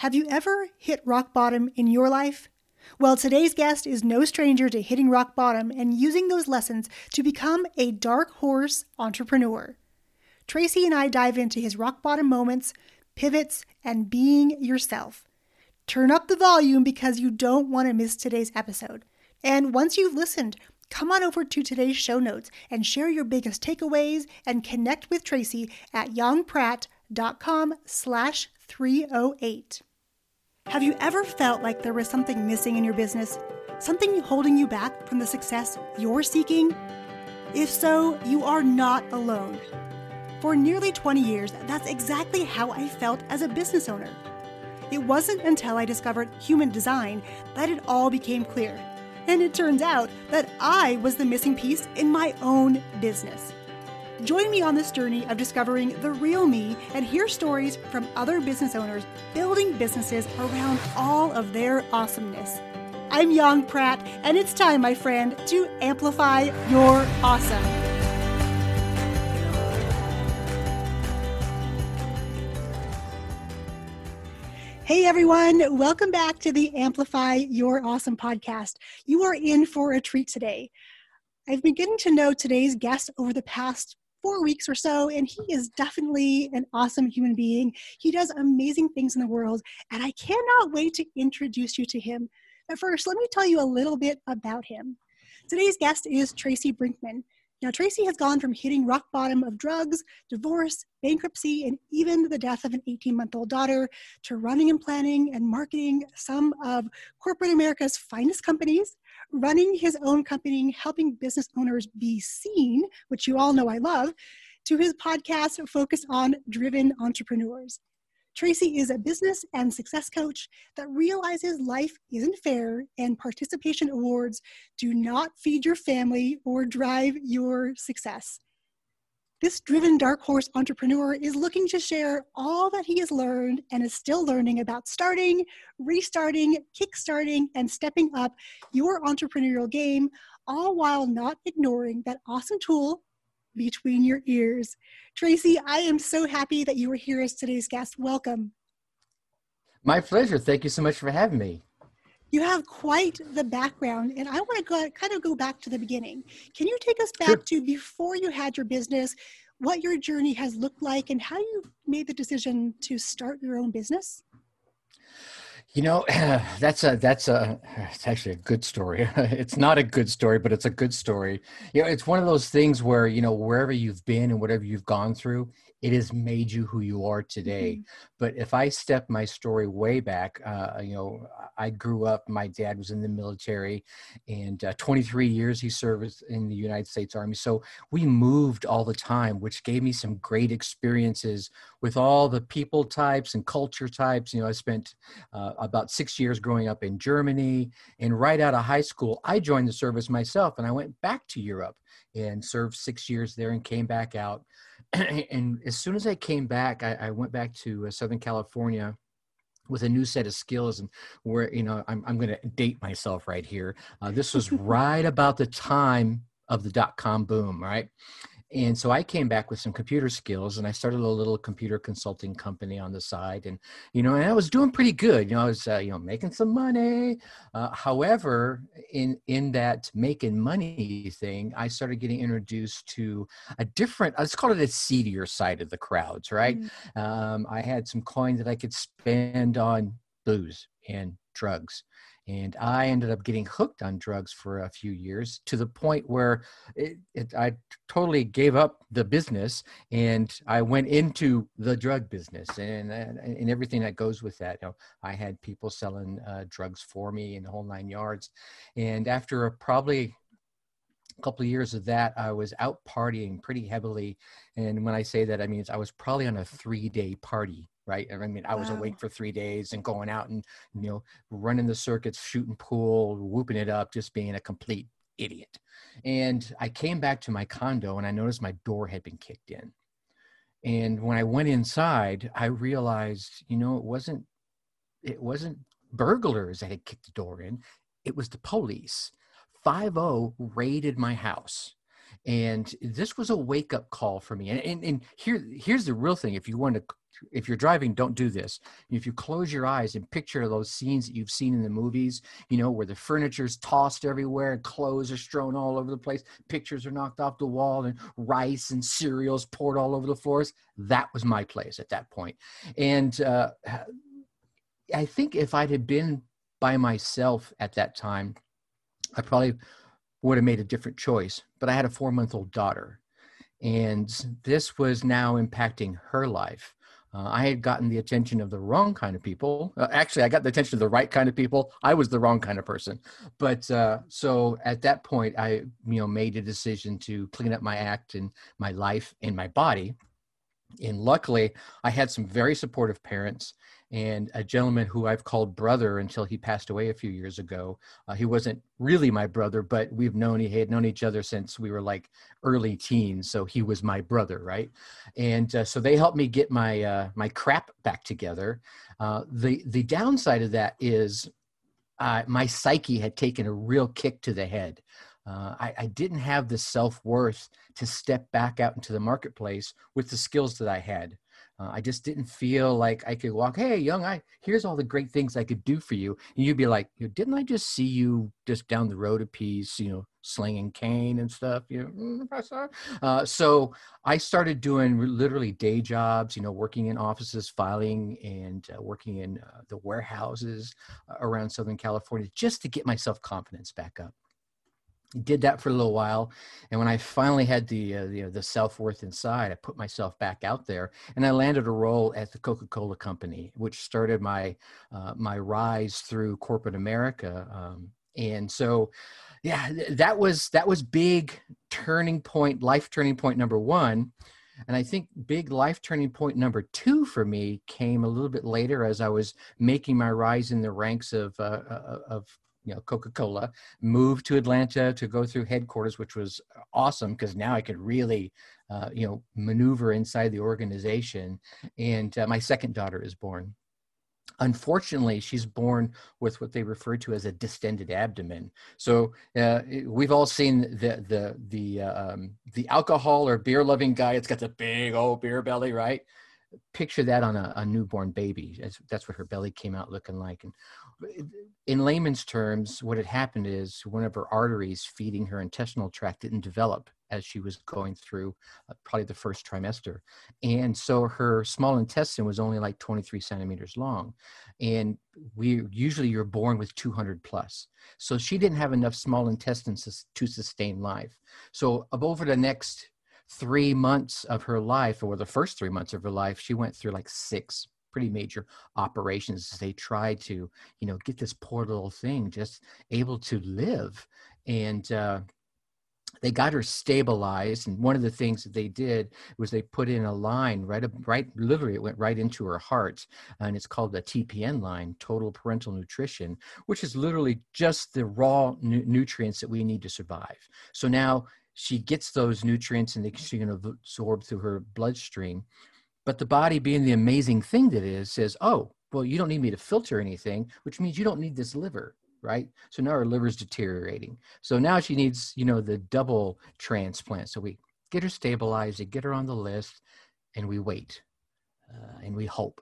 Have you ever hit rock bottom in your life? Well, today's guest is no stranger to hitting rock bottom and using those lessons to become a dark horse entrepreneur. Tracy and I dive into his rock bottom moments, pivots, and being yourself. Turn up the volume because you don't want to miss today's episode. And once you've listened, come on over to today's show notes and share your biggest takeaways and connect with Tracy at youngpratt.com slash 308. Have you ever felt like there was something missing in your business? Something holding you back from the success you're seeking? If so, you are not alone. For nearly 20 years, that's exactly how I felt as a business owner. It wasn't until I discovered human design that it all became clear. And it turns out that I was the missing piece in my own business. Join me on this journey of discovering the real me and hear stories from other business owners building businesses around all of their awesomeness. I'm Young Pratt, and it's time, my friend, to amplify your awesome. Hey everyone, welcome back to the Amplify Your Awesome podcast. You are in for a treat today. I've been getting to know today's guest over the past four weeks or so, and he is definitely an awesome human being. He does amazing things in the world, and I cannot wait to introduce you to him. But first, let me tell you a little bit about him. Today's guest is Tracy Brinkmann. Now, Tracy has gone from hitting rock bottom of drugs, divorce, bankruptcy, and even the death of an 18 month old daughter to running and planning and marketing some of corporate America's finest companies, running his own company, helping business owners be seen, which you all know I love, to his podcast focused on driven entrepreneurs. Tracy is a business and success coach that realizes life isn't fair and participation awards do not feed your family or drive your success. This driven dark horse entrepreneur is looking to share all that he has learned and is still learning about starting, restarting, kickstarting, and stepping up your entrepreneurial game, all while not ignoring that awesome tool between your ears. Tracy, I am so happy that you were here as today's guest. Welcome. My pleasure. Thank you so much for having me. You have quite the background, and I want to go, kind of go back to the beginning. Can you take us back sure. to before you had your business, what your journey has looked like, and how you made the decision to start your own business? You know, that's a that's a it's actually a good story. it's not a good story, but it's a good story. You know, it's one of those things where you know wherever you've been and whatever you've gone through, it has made you who you are today. Mm-hmm. But if I step my story way back, uh, you know, I grew up. My dad was in the military, and uh, 23 years he served in the United States Army. So we moved all the time, which gave me some great experiences with all the people types and culture types. You know, I spent uh, about six years growing up in Germany, and right out of high school, I joined the service myself, and I went back to Europe and served six years there and came back out and as soon as I came back, I, I went back to uh, Southern California with a new set of skills and where you know i'm, I'm going to date myself right here. Uh, this was right about the time of the dot-com boom right and so I came back with some computer skills and I started a little computer consulting company on the side. And, you know, and I was doing pretty good. You know, I was, uh, you know, making some money. Uh, however, in, in that making money thing, I started getting introduced to a different, let's call it a seedier side of the crowds, right? Mm-hmm. Um, I had some coin that I could spend on booze and drugs and I ended up getting hooked on drugs for a few years to the point where it, it, I totally gave up the business and I went into the drug business and and, and everything that goes with that. You know, I had people selling uh, drugs for me in the whole nine yards, and after a, probably a couple of years of that, I was out partying pretty heavily. And when I say that, I mean I was probably on a three-day party right? I mean, I was wow. awake for three days and going out and you know running the circuits, shooting pool, whooping it up, just being a complete idiot. And I came back to my condo and I noticed my door had been kicked in. And when I went inside, I realized, you know, it wasn't it wasn't burglars that had kicked the door in. It was the police. 5-0 raided my house and this was a wake up call for me and, and, and here here's the real thing if you want to if you're driving don't do this. If you close your eyes and picture those scenes that you've seen in the movies you know where the furniture's tossed everywhere and clothes are strewn all over the place pictures are knocked off the wall and rice and cereals poured all over the floors that was my place at that point. And uh, i think if i'd have been by myself at that time i probably would have made a different choice. But I had a four month old daughter, and this was now impacting her life. Uh, I had gotten the attention of the wrong kind of people. Uh, actually, I got the attention of the right kind of people. I was the wrong kind of person. But uh, so at that point, I you know made a decision to clean up my act and my life and my body. And luckily, I had some very supportive parents and a gentleman who I've called brother until he passed away a few years ago. Uh, he wasn't really my brother, but we've known he had known each other since we were like early teens, so he was my brother, right? And uh, so they helped me get my uh, my crap back together. Uh, the the downside of that is uh, my psyche had taken a real kick to the head. Uh, I, I, didn't have the self worth to step back out into the marketplace with the skills that I had. Uh, I just didn't feel like I could walk. Hey, young, I here's all the great things I could do for you, and you'd be like, didn't I just see you just down the road a piece, you know, slinging cane and stuff, you know, mm, uh, so I started doing literally day jobs, you know, working in offices, filing, and uh, working in uh, the warehouses uh, around Southern California, just to get myself confidence back up did that for a little while and when i finally had the uh, the, the self-worth inside i put myself back out there and i landed a role at the coca-cola company which started my uh, my rise through corporate america um, and so yeah that was that was big turning point life turning point number one and I think big life turning point number two for me came a little bit later as I was making my rise in the ranks of, uh, uh of you know coca-cola moved to atlanta to go through headquarters which was awesome because now i could really uh, you know maneuver inside the organization. And uh, my second daughter is born. Unfortunately she's born with what they refer to as a distended abdomen. So uh, we've all seen the the the uh, um, the alcohol or beer loving guy. It's got the big old beer belly right? Picture that on a, a newborn baby. That's, that's what her belly came out looking like. And in layman's terms, what had happened is one of her arteries feeding her intestinal tract didn't develop as she was going through uh, probably the first trimester. And so her small intestine was only like 23 centimeters long. And we usually you're born with 200 plus. So she didn't have enough small intestines to sustain life. So over the next three months of her life, or the first three months of her life, she went through like six pretty major operations they tried to you know get this poor little thing just able to live. And uh, they got her stabilized and one of the things that they did was they put in a line right right literally it went right into her heart and it's called the tpn line total parenteral nutrition which is literally just the raw nu- nutrients that we need to survive. So now she gets those nutrients and they, she can absorb through her bloodstream but the body, being the amazing thing that it is, says, oh, well, you don't need me to filter anything, which means you don't need this liver, right? So now her liver's deteriorating. So now she needs, you know, the double transplant. So we get her stabilized, get her on the list, and we wait uh, and we hope.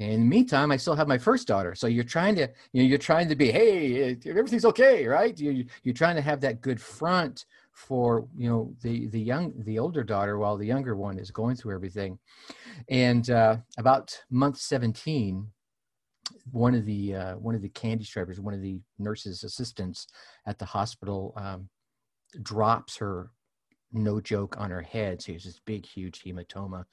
In the meantime, I still have my first daughter. So you're trying to, you know, you're trying to be, hey, everything's okay, right? You, you're trying to have that good front for you know the the young the older daughter while the younger one is going through everything and uh, about month 17 one of the uh, one of the candy stripers one of the nurses assistants at the hospital um, drops her no joke on her head. So it's this big, huge hematoma.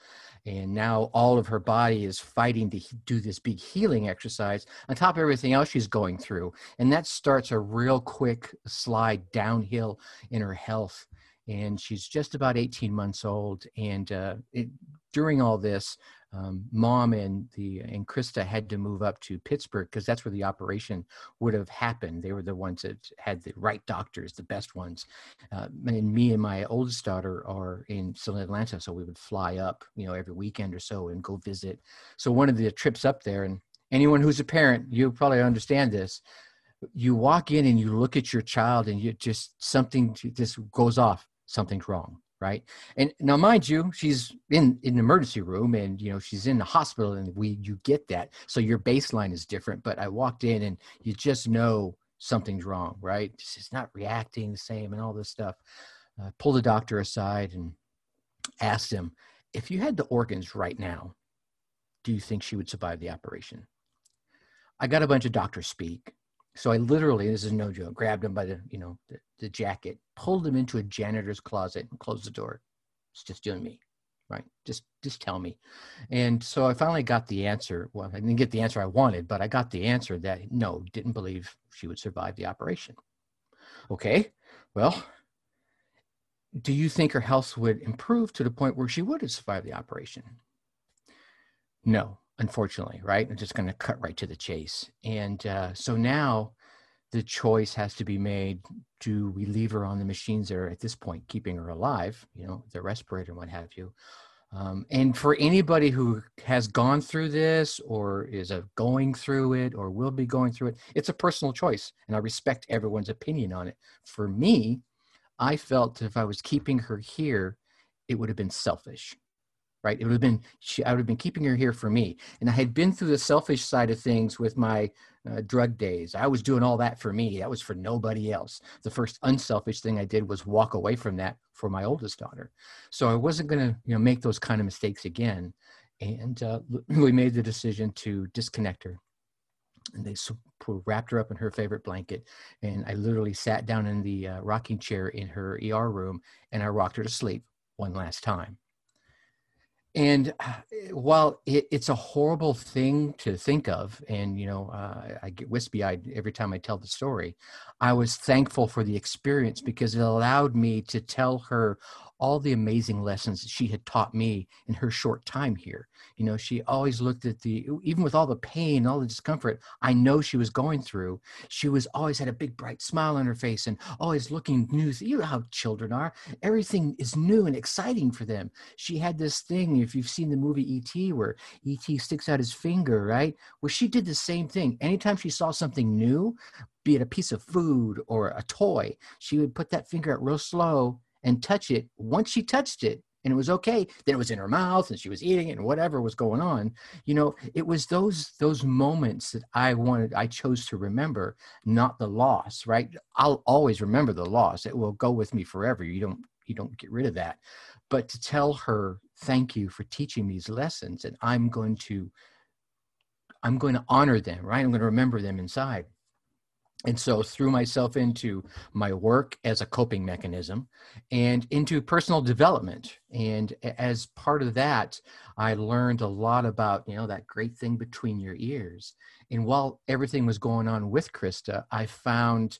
And now all of her body is fighting to do this big healing exercise on top of everything else she's going through. And that starts a real quick slide downhill in her health. And she's just about 18 months old. And uh, it, during all this, um, mom and the and Krista had to move up to Pittsburgh because that's where the operation would have happened. They were the ones that had the right doctors, the best ones. Uh, and me and my oldest daughter are in still in Atlanta, so we would fly up, you know, every weekend or so and go visit. So one of the trips up there, and anyone who's a parent, you probably understand this. You walk in and you look at your child, and you just something just goes off something's wrong right? And now mind you she's in in the emergency room and you know she's in the hospital and we you get that. So your baseline is different but i walked in and you just know something's wrong right? She's not reacting the same and all this stuff. Uh, pulled the doctor aside and asked him if you had the organs right now do you think she would survive the operation? I got a bunch of doctors speak so I literally, this is no joke, grabbed him by the, you know, the, the jacket, pulled him into a janitor's closet and closed the door. It's just doing me, right? Just, just tell me. And so I finally got the answer. Well, I didn't get the answer I wanted, but I got the answer that no, didn't believe she would survive the operation. Okay, well, do you think her health would improve to the point where she would have survived the operation? No, unfortunately, right? I'm just going to cut right to the chase. And uh, so now the choice has to be made do we leave her on the machines that are at this point keeping her alive, you know, the respirator and what have you. Um, and for anybody who has gone through this or is a going through it or will be going through it, it's a personal choice. And I respect everyone's opinion on it. For me, I felt if I was keeping her here, it would have been selfish right? It would have been, she, I would have been keeping her here for me. And I had been through the selfish side of things with my uh, drug days. I was doing all that for me. That was for nobody else. The first unselfish thing I did was walk away from that for my oldest daughter. So I wasn't going to, you know, make those kind of mistakes again. And uh, we made the decision to disconnect her. And they wrapped her up in her favorite blanket. And I literally sat down in the uh, rocking chair in her ER room and I rocked her to sleep one last time and uh, while it, it's a horrible thing to think of and you know uh, i get wispy-eyed every time i tell the story i was thankful for the experience because it allowed me to tell her all the amazing lessons that she had taught me in her short time here. You know, she always looked at the, even with all the pain, all the discomfort I know she was going through, she was always had a big bright smile on her face and always looking new. You know how children are. Everything is new and exciting for them. She had this thing, if you've seen the movie E.T., where E.T. sticks out his finger, right? Well, she did the same thing. Anytime she saw something new, be it a piece of food or a toy, she would put that finger out real slow and touch it. Once she touched it and it was okay, then it was in her mouth and she was eating it and whatever was going on. You know, it was those those moments that I wanted, I chose to remember, not the loss, right? I'll always remember the loss. It will go with me forever. You don't you don't get rid of that. But to tell her, thank you for teaching these lessons, and I'm going to I'm going to honor them, right? I'm going to remember them inside. And so threw myself into my work as a coping mechanism and into personal development. And as part of that i learned a lot about you know that great thing between your ears. And while everything was going on with krista i found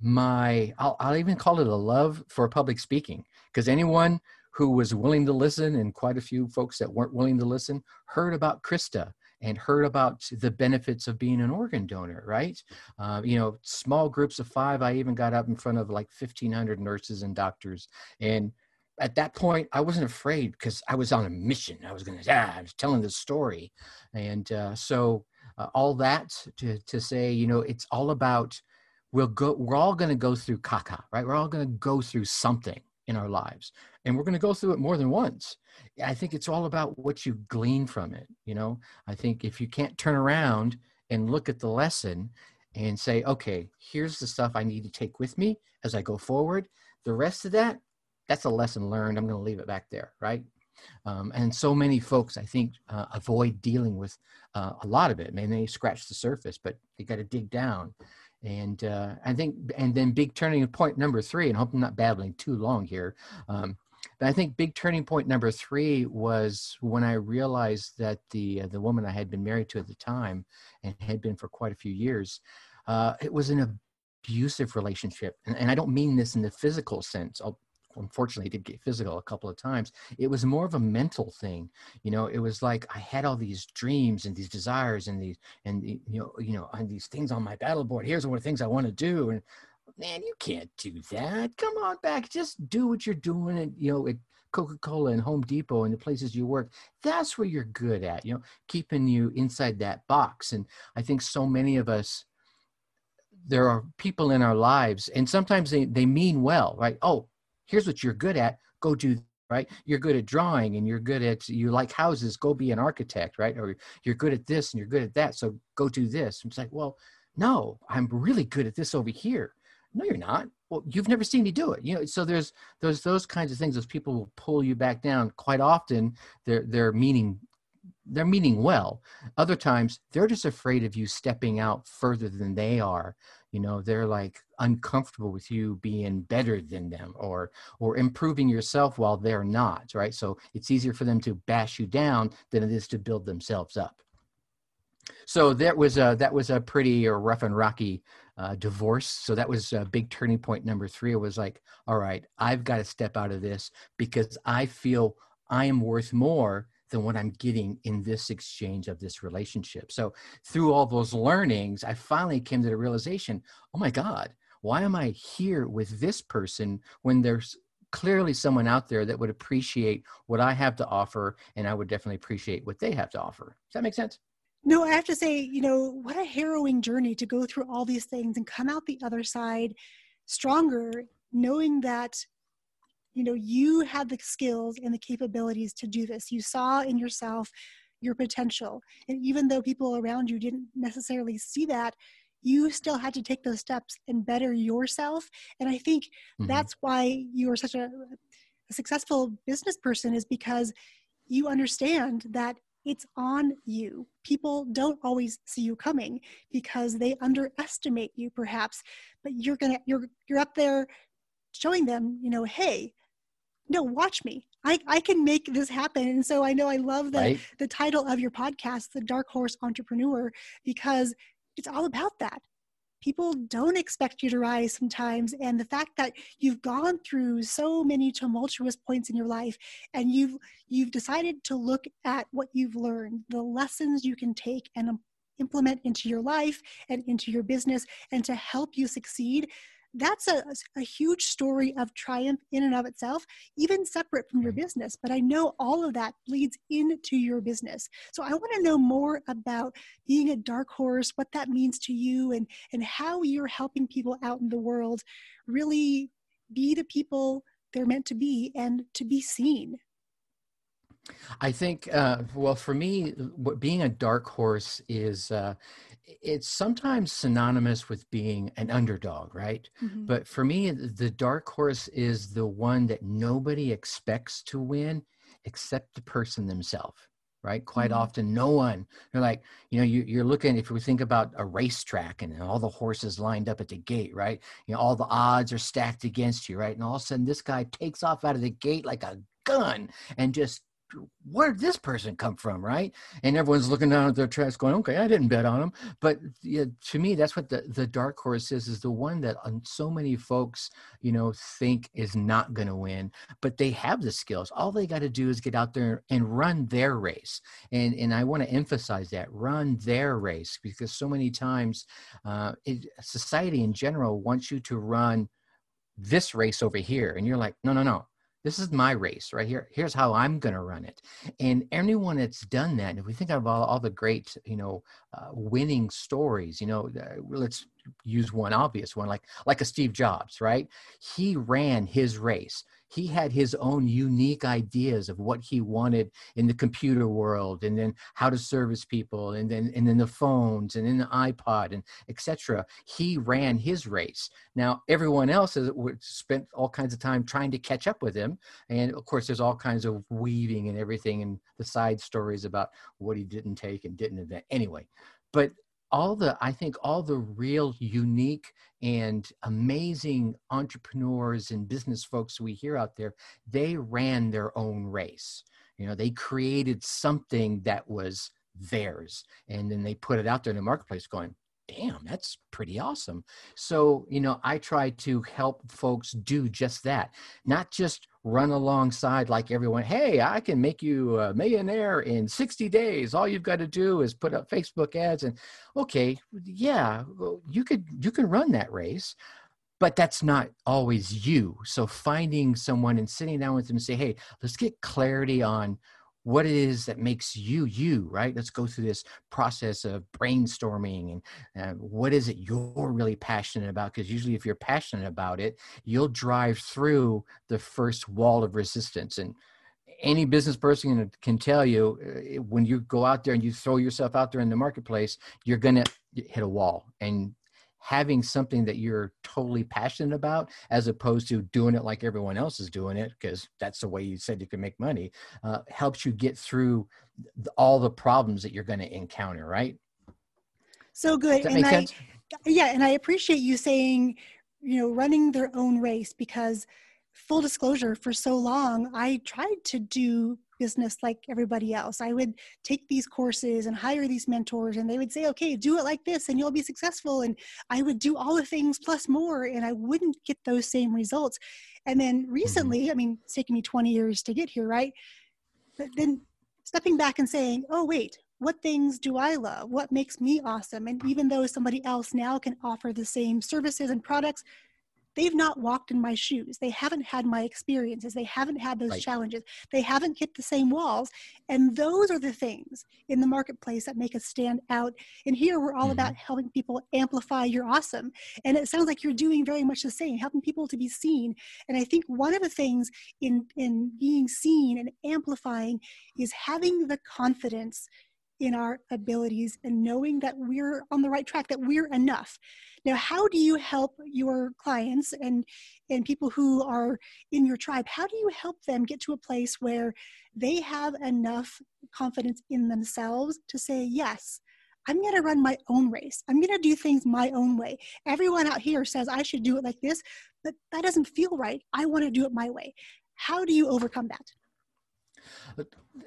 my i'll, I'll even call it a love for public speaking. Because anyone who was willing to listen and quite a few folks that weren't willing to listen heard about krista and heard about the benefits of being an organ donor, right? Uh, you know, small groups of five. I even got up in front of like 1,500 nurses and doctors. And at that point, I wasn't afraid because I was on a mission. I was going to, yeah, I was telling this story. And uh, so, uh, all that to, to say, you know, it's all about, we'll go, we're all going to go through caca, right? We're all going to go through something in our lives and we're going to go through it more than once. I think it's all about what you glean from it you know? I think if you can't turn around and look at the lesson and say okay here's the stuff i need to take with me as i go forward the rest of that that's a lesson learned. I'm going to leave it back there right? Um, and so many folks i think uh, avoid dealing with uh, a lot of it. I mean they scratch the surface but they got to dig down. And uh, I think, and then big turning point number three, and I hope I'm not babbling too long here. Um, but I think big turning point number three was when I realized that the uh, the woman I had been married to at the time and had been for quite a few years, uh, it was an abusive relationship, and, and I don't mean this in the physical sense. I'll unfortunately did get physical a couple of times. It was more of a mental thing. You know it was like i had all these dreams and these desires and these and the, you know you know and these things on my battle board. Here's what things i want to do. And man you can't do that. Come on back. Just do what you're doing and you know at coca-cola and home depot and the places you work. That's where you're good at you know keeping you inside that box. And i think so many of us there are people in our lives and sometimes they, they mean well right? Oh here's what you're good at. Go do right? You're good at drawing and you're good at you like houses. Go be an architect right? Or you're good at this and you're good at that so go do this. And it's like well no i'm really good at this over here no you're not. Well you've never seen me do it. You know so there's there's those kinds of things those people will pull you back down quite often. They're they're meaning they're meaning well. Other times they're just afraid of you stepping out further than they are. You know they're like uncomfortable with you being better than them or or improving yourself while they're not right? So it's easier for them to bash you down than it is to build themselves up. So that was a that was a pretty rough and rocky uh, divorce so that was a big turning point number three it was like all right i've got to step out of this because i feel i am worth more than what I'm getting in this exchange of this relationship. So through all those learnings, I finally came to the realization, oh my God, why am I here with this person when there's clearly someone out there that would appreciate what I have to offer and I would definitely appreciate what they have to offer. Does that make sense? No, I have to say, you know, what a harrowing journey to go through all these things and come out the other side stronger, knowing that you know you had the skills and the capabilities to do this you saw in yourself your potential and even though people around you didn't necessarily see that you still had to take those steps and better yourself and i think mm-hmm. that's why you are such a, a successful business person is because you understand that it's on you. People don't always see you coming because they underestimate you perhaps, but you're going to you're you're up there showing them, you know, hey, no watch me i i can make this happen and so i know i love the right. the title of your podcast the dark horse entrepreneur because it's all about that people don't expect you to rise sometimes and the fact that you've gone through so many tumultuous points in your life and you've you've decided to look at what you've learned the lessons you can take and implement into your life and into your business and to help you succeed that's a, a huge story of triumph in and of itself, even separate from your business. But I know all of that bleeds into your business. So I want to know more about being a dark horse, what that means to you, and, and how you're helping people out in the world really be the people they're meant to be and to be seen. I think, uh, well, for me, being a dark horse is uh, it's sometimes synonymous with being an underdog, right? Mm-hmm. But for me, the dark horse is the one that nobody expects to win except the person themselves right? Quite mm-hmm. often, no one. You're like, you know, you, are looking. If we think about a racetrack and all the horses lined up at the gate, right? You know, all the odds are stacked against you, right? And all of a sudden, this guy takes off out of the gate like a gun and just where did this person come from right? And everyone's looking down at their tracks going okay i didn't bet on him but yeah, to me that's what the, the dark horse is is the one that um, so many folks you know think is not going to win but they have the skills. All they got to do is get out there and run their race. And and i want to emphasize that run their race because so many times uh, it, society in general wants you to run this race over here and you're like no no no this is my race right here here's how i'm going to run it. And anyone that's done that if we think of all, all the great you know uh, winning stories you know uh, let's use one obvious one like like a steve jobs right? He ran his race he had his own unique ideas of what he wanted in the computer world and then how to service people and then and then the phones and then the ipod and etc he ran his race. Now everyone else has spent all kinds of time trying to catch up with him. And of course there's all kinds of weaving and everything and the side stories about what he didn't take and didn't invent. Anyway but all the i think all the real unique and amazing entrepreneurs and business folks we hear out there they ran their own race you know they created something that was theirs and then they put it out there in the marketplace going damn, that's pretty awesome. So, you know, I try to help folks do just that, not just run alongside like everyone, hey, I can make you a millionaire in 60 days. All you've got to do is put up Facebook ads and okay, yeah, you could you can run that race. But that's not always you. So finding someone and sitting down with them and say, hey, let's get clarity on what it is that makes you you right? Let's go through this process of brainstorming and uh, what is it you're really passionate about? Because usually if you're passionate about it you'll drive through the first wall of resistance and any business person can tell you uh, when you go out there and you throw yourself out there in the marketplace you're going to hit a wall and having something that you're totally passionate about as opposed to doing it like everyone else is doing it because that's the way you said you can make money uh, helps you get through all the problems that you're going to encounter right so good and I, sense? yeah and i appreciate you saying you know running their own race because full disclosure for so long i tried to do business like everybody else. I would take these courses and hire these mentors, and they would say, okay, do it like this and you'll be successful. And I would do all the things plus more, and I wouldn't get those same results. And then mm-hmm. recently, I mean, it's taken me 20 years to get here, right? But then stepping back and saying, oh, wait, what things do I love? What makes me awesome? And even though somebody else now can offer the same services and products, they've not walked in my shoes. They haven't had my experiences. They haven't had those right. challenges. They haven't hit the same walls. And those are the things in the marketplace that make us stand out. And here we're all mm-hmm. about helping people amplify your awesome. And it sounds like you're doing very much the same, helping people to be seen. And I think one of the things in, in being seen and amplifying is having the confidence in our abilities and knowing that we're on the right track, that we're enough. Now, how do you help your clients and, and people who are in your tribe? How do you help them get to a place where they have enough confidence in themselves to say, yes, I'm going to run my own race. I'm going to do things my own way. Everyone out here says I should do it like this, but that doesn't feel right. I want to do it my way. How do you overcome that?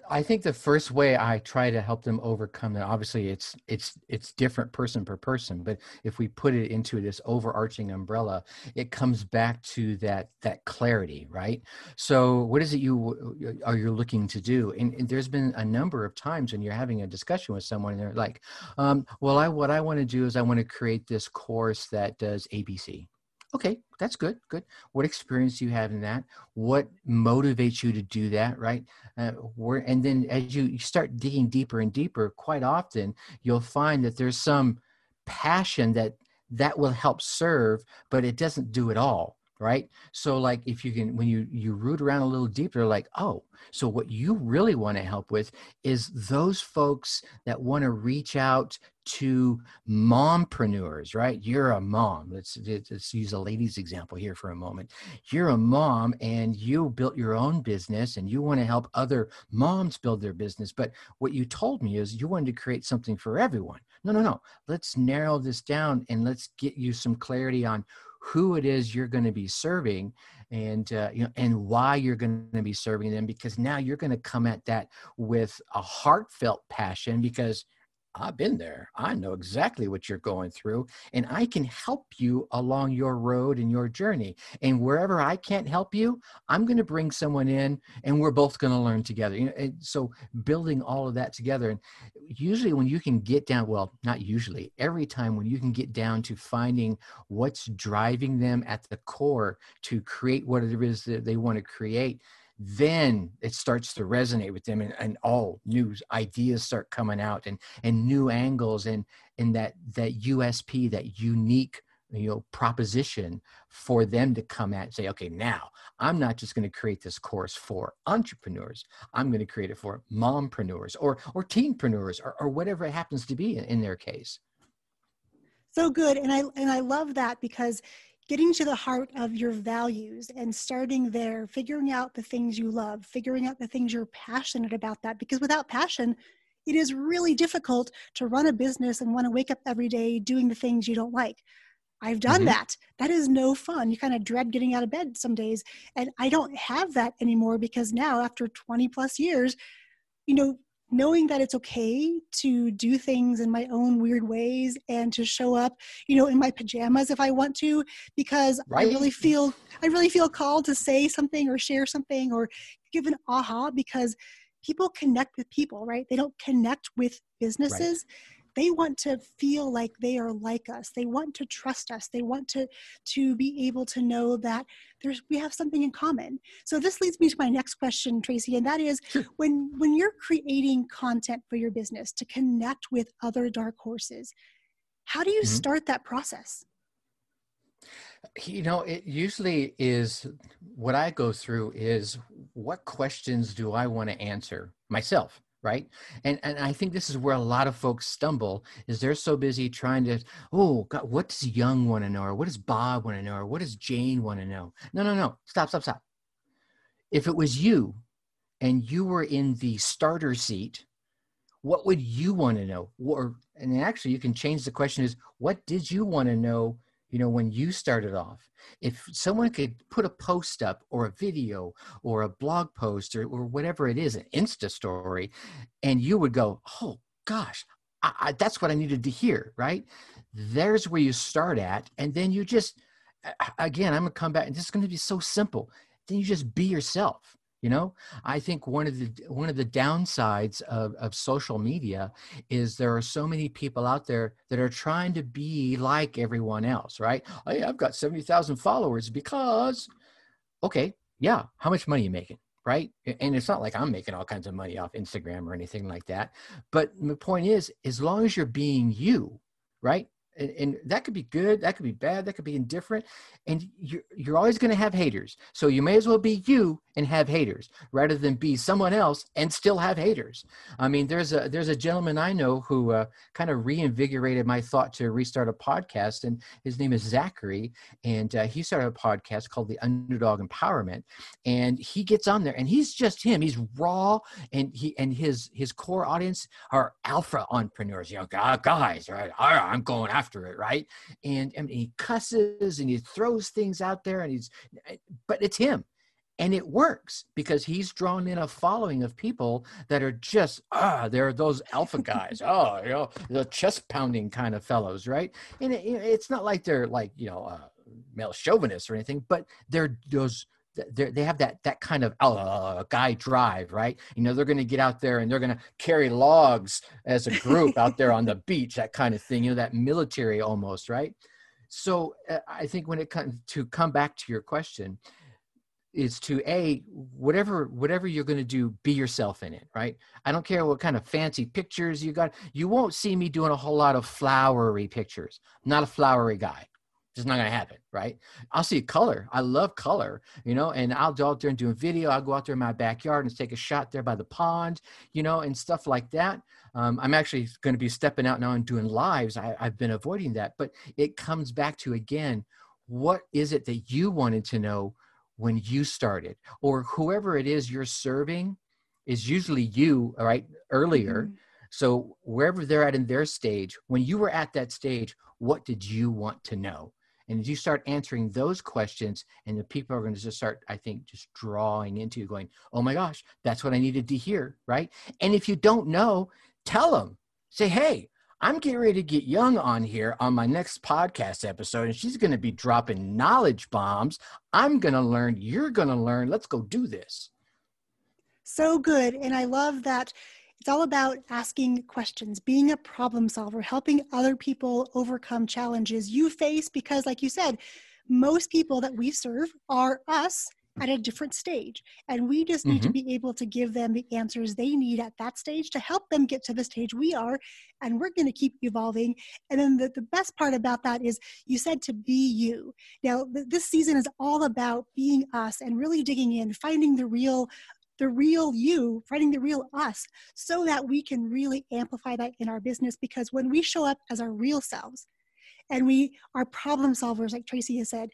I think the first way I try to help them overcome that, obviously it's it's it's different person per person, but if we put it into this overarching umbrella, it comes back to that that clarity, right? So what is it you are you looking to do? And, and there's been a number of times when you're having a discussion with someone and they're like, um, well, I what I want to do is I want to create this course that does ABC okay that's good good. What experience do you have in that? What motivates you to do that right? Uh, where, and then as you, you start digging deeper and deeper quite often you'll find that there's some passion that that will help serve but it doesn't do it all right? So like if you can when you you root around a little deeper like oh so what you really want to help with is those folks that want to reach out to mompreneurs right? You're a mom. Let's let's use a lady's example here for a moment. You're a mom and you built your own business and you want to help other moms build their business but what you told me is you wanted to create something for everyone. No no no. Let's narrow this down and let's get you some clarity on who it is you're going to be serving and uh, you know and why you're going to be serving them because now you're going to come at that with a heartfelt passion because I've been there. I know exactly what you're going through, and I can help you along your road and your journey. And wherever I can't help you, I'm going to bring someone in, and we're both going to learn together. You know, and so building all of that together, and usually when you can get down, well, not usually, every time when you can get down to finding what's driving them at the core to create what it is that they want to create, then it starts to resonate with them and, and all new ideas start coming out and and new angles and and that that usp that unique you know proposition for them to come at and say okay now i'm not just going to create this course for entrepreneurs. I'm going to create it for mompreneurs or or teenpreneurs or, or whatever it happens to be in, in their case. So good and i and i love that because getting to the heart of your values and starting there, figuring out the things you love, figuring out the things you're passionate about that. Because without passion, it is really difficult to run a business and want to wake up every day doing the things you don't like. I've done mm-hmm. that. That is no fun. You kind of dread getting out of bed some days. And I don't have that anymore because now, after 20 plus years, you know, knowing that it's okay to do things in my own weird ways and to show up you know in my pajamas if i want to because right. i really feel i really feel called to say something or share something or give an aha because people connect with people right they don't connect with businesses right. They want to feel like they are like us. They want to trust us. They want to to be able to know that there's we have something in common. So this leads me to my next question tracy and that is sure. when when you're creating content for your business to connect with other dark horses how do you mm-hmm. start that process? You know it usually is what i go through is what questions do i want to answer myself right? And and i think this is where a lot of folks stumble is they're so busy trying to oh god what does young want to know? Or what does bob want to know? Or what does jane want to know? No no no. Stop stop stop. If it was you and you were in the starter seat what would you want to know? Or and actually you can change the question is what did you want to know you know when you started off if someone could put a post up or a video or a blog post or, or whatever it is an insta story and you would go oh gosh I, I, that's what i needed to hear right? There's where you start at and then you just again i'm gonna come back and this is gonna be so simple. Then you just be yourself you know? I think one of the one of the downsides of, of social media is there are so many people out there that are trying to be like everyone else right? Hey, i've got 70000 followers because okay yeah how much money you making right? And it's not like i'm making all kinds of money off instagram or anything like that but the point is as long as you're being you right and, and, that could be good that could be bad that could be indifferent and you're, you're always going to have haters. So you may as well be you and have haters rather than be someone else and still have haters. I mean there's a there's a gentleman i know who uh, kind of reinvigorated my thought to restart a podcast and his name is zachary and uh, he started a podcast called the underdog empowerment and he gets on there and he's just him. He's raw and he and his his core audience are alpha entrepreneurs. You know guys right i'm going after after it, right? And, and he cusses and he throws things out there and he's, but it's him. And it works because he's drawn in a following of people that are just, ah, they're those alpha guys. oh, you know, the chest pounding kind of fellows, right? And it, it's not like they're like, you know, uh, male chauvinists or anything, but they're those they have that that kind of uh, guy drive, right? You know, they're going to get out there and they're going to carry logs as a group out there on the beach, that kind of thing. You know, that military almost, right? So uh, I think when it comes to come back to your question, is to a whatever whatever you're going to do be yourself in it right i don't care what kind of fancy pictures you got you won't see me doing a whole lot of flowery pictures I'm not a flowery guy just not gonna happen, right? I'll see color. I love color, you know, and I'll go out there and do a video. I'll go out there in my backyard and take a shot there by the pond, you know, and stuff like that. Um, I'm actually going to be stepping out now and doing lives. I, I've been avoiding that, but it comes back to again, what is it that you wanted to know when you started, or whoever it is you're serving is usually you, right? Earlier. Mm-hmm. So wherever they're at in their stage, when you were at that stage, what did you want to know? And as you start answering those questions, and the people are going to just start, I think, just drawing into you, going, oh my gosh, that's what I needed to hear, right? And if you don't know, tell them, say, hey, I'm getting ready to get Young on here on my next podcast episode, and she's going to be dropping knowledge bombs. I'm going to learn, you're going to learn. Let's go do this. So good. And I love that it's all about asking questions, being a problem solver, helping other people overcome challenges you face because, like you said, most people that we serve are us at a different stage. And we just need mm-hmm. to be able to give them the answers they need at that stage to help them get to the stage we are. And we're going to keep evolving. And then the, the best part about that is you said to be you. Now, th- this season is all about being us and really digging in, finding the real the real you, finding the real us, so that we can really amplify that in our business. Because when we show up as our real selves and we are problem solvers, like Tracy has said,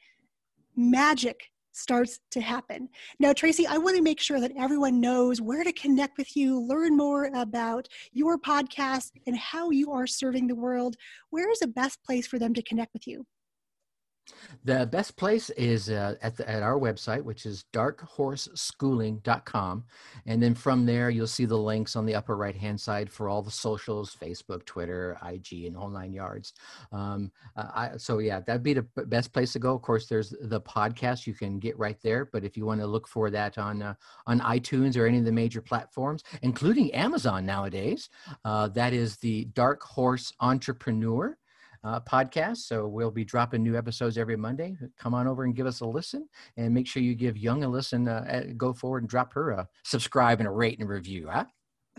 magic starts to happen. Now, Tracy, I want to make sure that everyone knows where to connect with you, learn more about your podcast and how you are serving the world. Where is the best place for them to connect with you? The best place is uh, at, the, at our website, which is darkhorseschooling.com. And then from there, you'll see the links on the upper right hand side for all the socials Facebook, Twitter, IG, and whole nine yards. Um, uh, I, so, yeah, that'd be the best place to go. Of course, there's the podcast you can get right there. But if you want to look for that on, uh, on iTunes or any of the major platforms, including Amazon nowadays, uh, that is the Dark Horse Entrepreneur uh, podcast. So we'll be dropping new episodes every Monday. Come on over and give us a listen, and make sure you give Young a listen. Uh, go forward and drop her a subscribe and a rate and a review. Huh?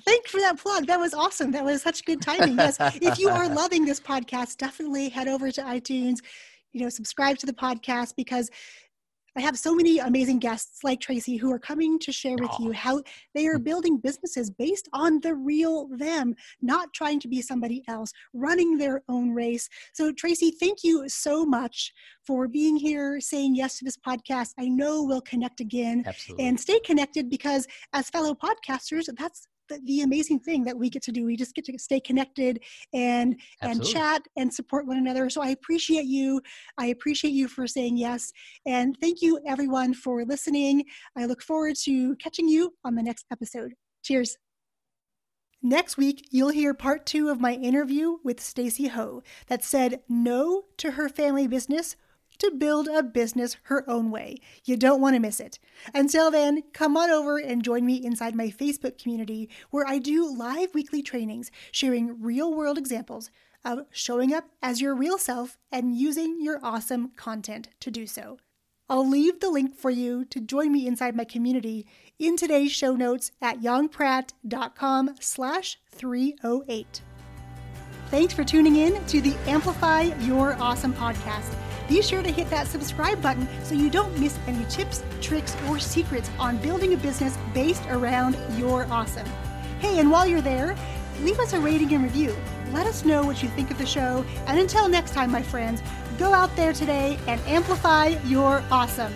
Thanks for that plug. That was awesome. That was such good timing. Yes, if you are loving this podcast, definitely head over to iTunes. You know, subscribe to the podcast because I have so many amazing guests like Tracy who are coming to share with you how they are building businesses based on the real them, not trying to be somebody else, running their own race. So, Tracy, thank you so much for being here, saying yes to this podcast. I know we'll connect again Absolutely. and stay connected because, as fellow podcasters, that's the, the, amazing thing that we get to do. We just get to stay connected and Absolutely. and chat and support one another. So I appreciate you. I appreciate you for saying yes. And thank you everyone for listening. I look forward to catching you on the next episode. Cheers. Next week, you'll hear part two of my interview with Stacy Ho that said no to her family business to build a business her own way. You don't want to miss it. Until then, come on over and join me inside my Facebook community where I do live weekly trainings sharing real world examples of showing up as your real self and using your awesome content to do so. I'll leave the link for you to join me inside my community in today's show notes at youngpratt.com slash 308. Thanks for tuning in to the Amplify Your Awesome podcast. Be sure to hit that subscribe button so you don't miss any tips, tricks, or secrets on building a business based around your awesome. Hey, and while you're there, leave us a rating and review. Let us know what you think of the show. And until next time, my friends, go out there today and amplify your awesome.